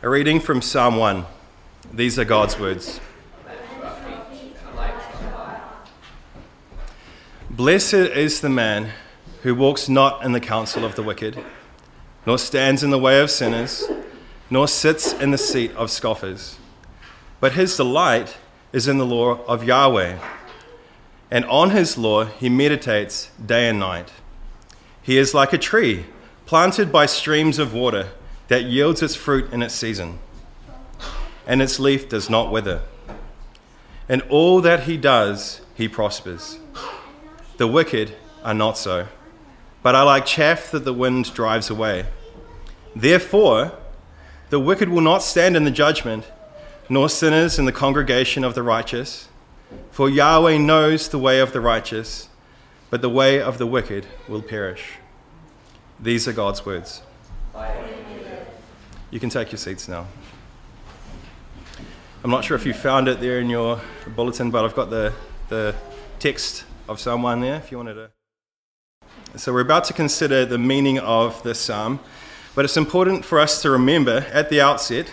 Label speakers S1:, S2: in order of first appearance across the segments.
S1: A reading from Psalm 1. These are God's words. Blessed is the man who walks not in the counsel of the wicked, nor stands in the way of sinners, nor sits in the seat of scoffers. But his delight is in the law of Yahweh, and on his law he meditates day and night. He is like a tree planted by streams of water that yields its fruit in its season, and its leaf does not wither. In all that he does, he prospers. The wicked are not so, but are like chaff that the wind drives away. Therefore, the wicked will not stand in the judgment, nor sinners in the congregation of the righteous. For Yahweh knows the way of the righteous, but the way of the wicked will perish. These are God's words. You can take your seats now. I'm not sure if you found it there in your bulletin, but I've got the, the text of Psalm 1 there if you wanted to. So, we're about to consider the meaning of this psalm, but it's important for us to remember at the outset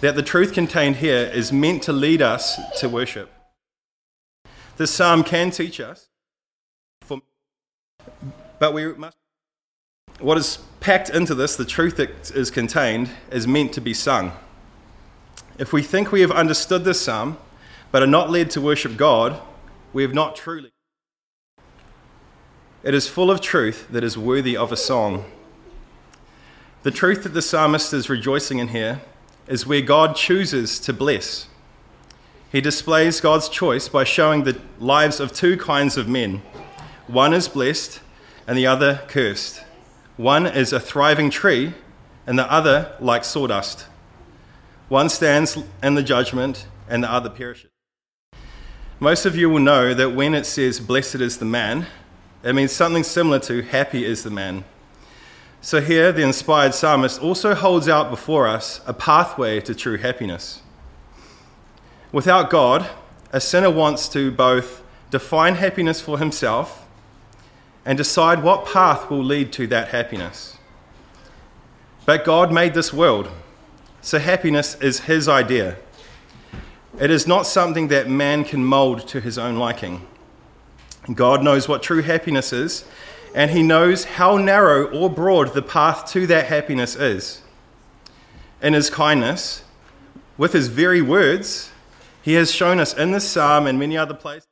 S1: that the truth contained here is meant to lead us to worship. This psalm can teach us, for, but we must what is packed into this, the truth that is contained, is meant to be sung. If we think we have understood this psalm, but are not led to worship God, we have not truly. It is full of truth that is worthy of a song. The truth that the psalmist is rejoicing in here is where God chooses to bless. He displays God's choice by showing the lives of two kinds of men one is blessed and the other cursed. One is a thriving tree, and the other like sawdust. One stands in the judgment, and the other perishes. Most of you will know that when it says, Blessed is the man, it means something similar to happy is the man. So here, the inspired psalmist also holds out before us a pathway to true happiness. Without God, a sinner wants to both define happiness for himself and decide what path will lead to that happiness. But God made this world, so happiness is His idea. It is not something that man can mold to his own liking. God knows what true happiness is, and He knows how narrow or broad the path to that happiness is. In His kindness, with His very words, He has shown us in this psalm and many other places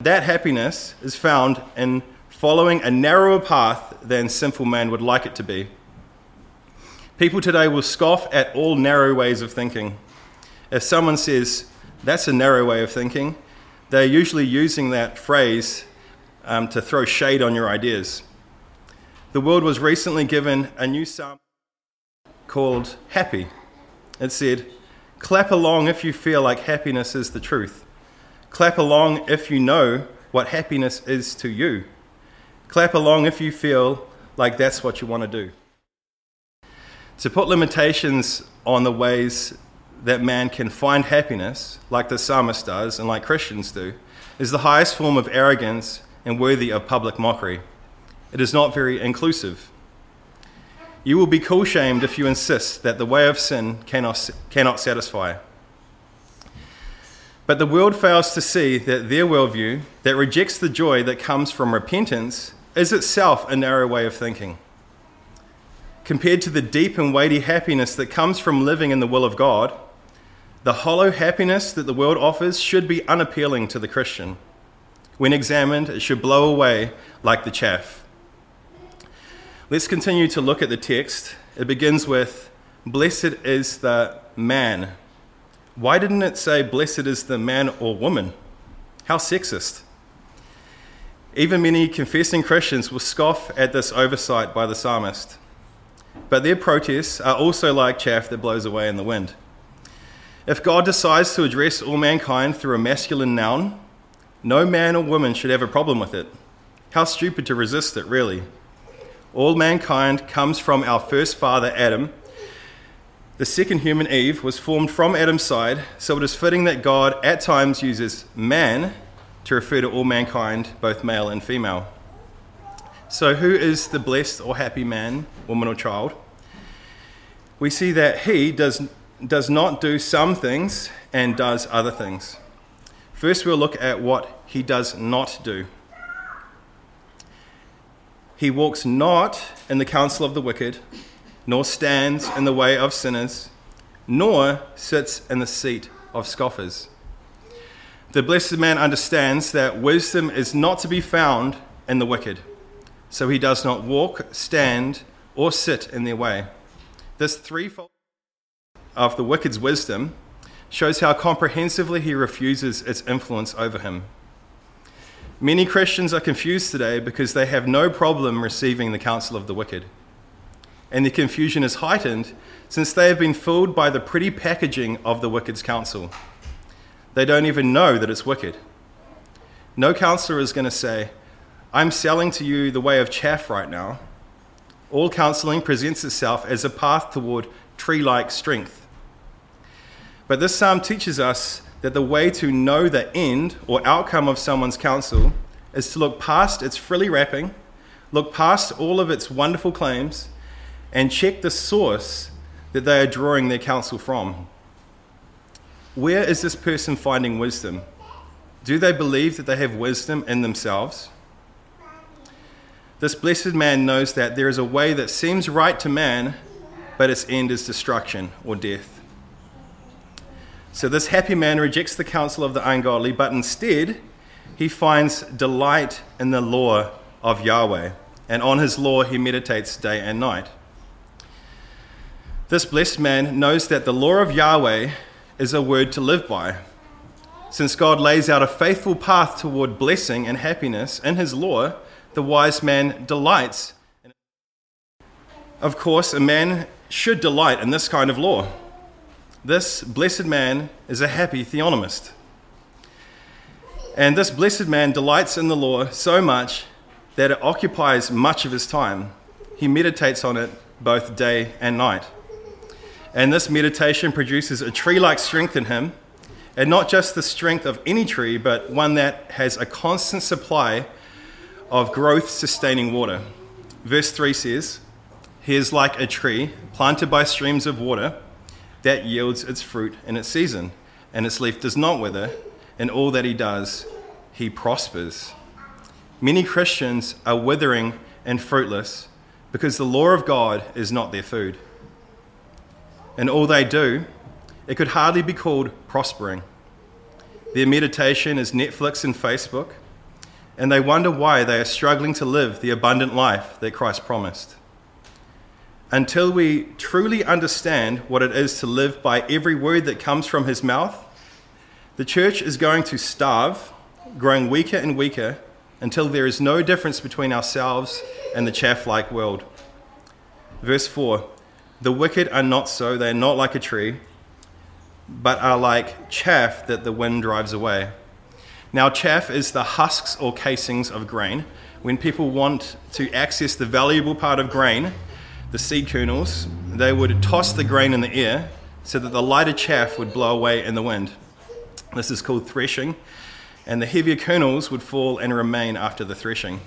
S1: that happiness is found in following a narrower path than sinful man would like it to be. People today will scoff at all narrow ways of thinking. If someone says, that's a narrow way of thinking, they're usually using that phrase um, to throw shade on your ideas. The world was recently given a new psalm called Happy. It said, Clap along if you feel like happiness is the truth. Clap along if you know what happiness is to you. Clap along if you feel like that's what you want to do. To put limitations on the ways that man can find happiness, like the psalmist does and like Christians do, is the highest form of arrogance and worthy of public mockery. It is not very inclusive. You will be cool shamed if you insist that the way of sin cannot, cannot satisfy. But the world fails to see that their worldview, that rejects the joy that comes from repentance, is itself a narrow way of thinking. Compared to the deep and weighty happiness that comes from living in the will of God, the hollow happiness that the world offers should be unappealing to the Christian. When examined, it should blow away like the chaff. Let's continue to look at the text. It begins with, Blessed is the man. Why didn't it say, Blessed is the man or woman? How sexist. Even many confessing Christians will scoff at this oversight by the psalmist. But their protests are also like chaff that blows away in the wind. If God decides to address all mankind through a masculine noun, no man or woman should have a problem with it. How stupid to resist it, really. All mankind comes from our first father, Adam. The second human, Eve, was formed from Adam's side, so it is fitting that God at times uses man to refer to all mankind, both male and female. So, who is the blessed or happy man, woman, or child? we see that he does, does not do some things and does other things. First, we'll look at what he does not do. He walks not in the counsel of the wicked, nor stands in the way of sinners, nor sits in the seat of scoffers. The blessed man understands that wisdom is not to be found in the wicked, so he does not walk, stand, or sit in their way. This threefold of the wicked's wisdom shows how comprehensively he refuses its influence over him. Many Christians are confused today because they have no problem receiving the counsel of the wicked. And the confusion is heightened since they have been fooled by the pretty packaging of the wicked's counsel. They don't even know that it's wicked. No counselor is going to say, I'm selling to you the way of chaff right now. All counseling presents itself as a path toward tree like strength. But this psalm teaches us that the way to know the end or outcome of someone's counsel is to look past its frilly wrapping, look past all of its wonderful claims, and check the source that they are drawing their counsel from. Where is this person finding wisdom? Do they believe that they have wisdom in themselves? This blessed man knows that there is a way that seems right to man, but its end is destruction or death. So this happy man rejects the counsel of the ungodly, but instead he finds delight in the law of Yahweh, and on his law he meditates day and night. This blessed man knows that the law of Yahweh is a word to live by. Since God lays out a faithful path toward blessing and happiness in his law, the wise man delights. Of course, a man should delight in this kind of law. This blessed man is a happy theonomist. And this blessed man delights in the law so much that it occupies much of his time. He meditates on it both day and night. And this meditation produces a tree like strength in him, and not just the strength of any tree, but one that has a constant supply of growth sustaining water. Verse 3 says, He is like a tree planted by streams of water that yields its fruit in its season, and its leaf does not wither. In all that he does, he prospers. Many Christians are withering and fruitless because the law of God is not their food. And all they do, it could hardly be called prospering. Their meditation is Netflix and Facebook, and they wonder why they are struggling to live the abundant life that Christ promised until we truly understand what it is to live by every word that comes from his mouth, the church is going to starve, growing weaker and weaker until there is no difference between ourselves and the chaff like world. Verse 4 The wicked are not so, they are not like a tree, but are like chaff that the wind drives away. Now, chaff is the husks or casings of grain. When people want to access the valuable part of grain, the seed kernels, they would toss the grain in the air so that the lighter chaff would blow away in the wind. This is called threshing, and the heavier kernels would fall and remain after the threshing.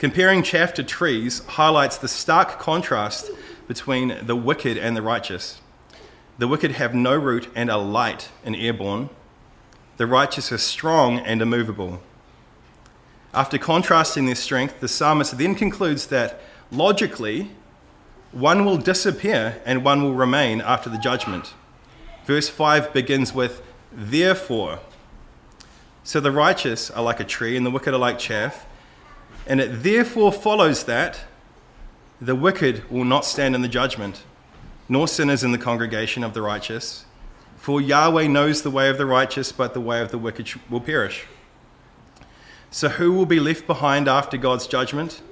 S1: Comparing chaff to trees highlights the stark contrast between the wicked and the righteous. The wicked have no root and are light and airborne. The righteous are strong and immovable. After contrasting their strength, the psalmist then concludes that logically, one will disappear and one will remain after the judgment. Verse 5 begins with, Therefore. So the righteous are like a tree and the wicked are like chaff. And it therefore follows that the wicked will not stand in the judgment, nor sinners in the congregation of the righteous. For Yahweh knows the way of the righteous, but the way of the wicked will perish. So who will be left behind after God's judgment?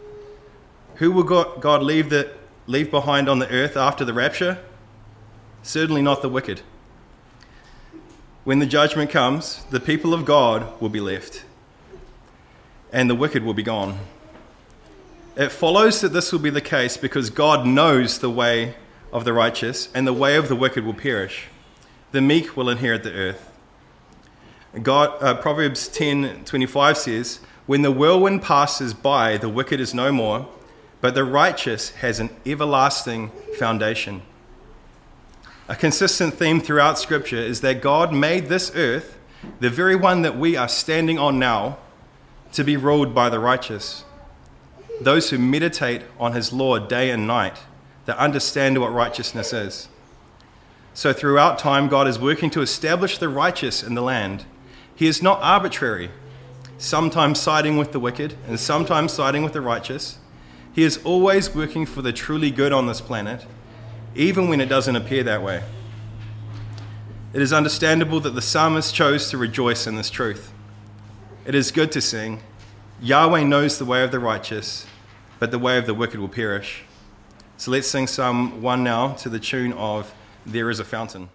S1: Who will God leave, the, leave behind on the earth after the rapture? Certainly not the wicked. When the judgment comes, the people of God will be left, and the wicked will be gone. It follows that this will be the case because God knows the way of the righteous, and the way of the wicked will perish. The meek will inherit the earth. God, uh, Proverbs 10 25 says, When the whirlwind passes by, the wicked is no more but the righteous has an everlasting foundation. A consistent theme throughout Scripture is that God made this earth, the very one that we are standing on now, to be ruled by the righteous. Those who meditate on His law day and night, that understand what righteousness is. So, throughout time, God is working to establish the righteous in the land. He is not arbitrary, sometimes siding with the wicked and sometimes siding with the righteous. He is always working for the truly good on this planet, even when it doesn't appear that way. It is understandable that the psalmist chose to rejoice in this truth. It is good to sing, Yahweh knows the way of the righteous, but the way of the wicked will perish. So let's sing Psalm 1 now to the tune of There is a Fountain.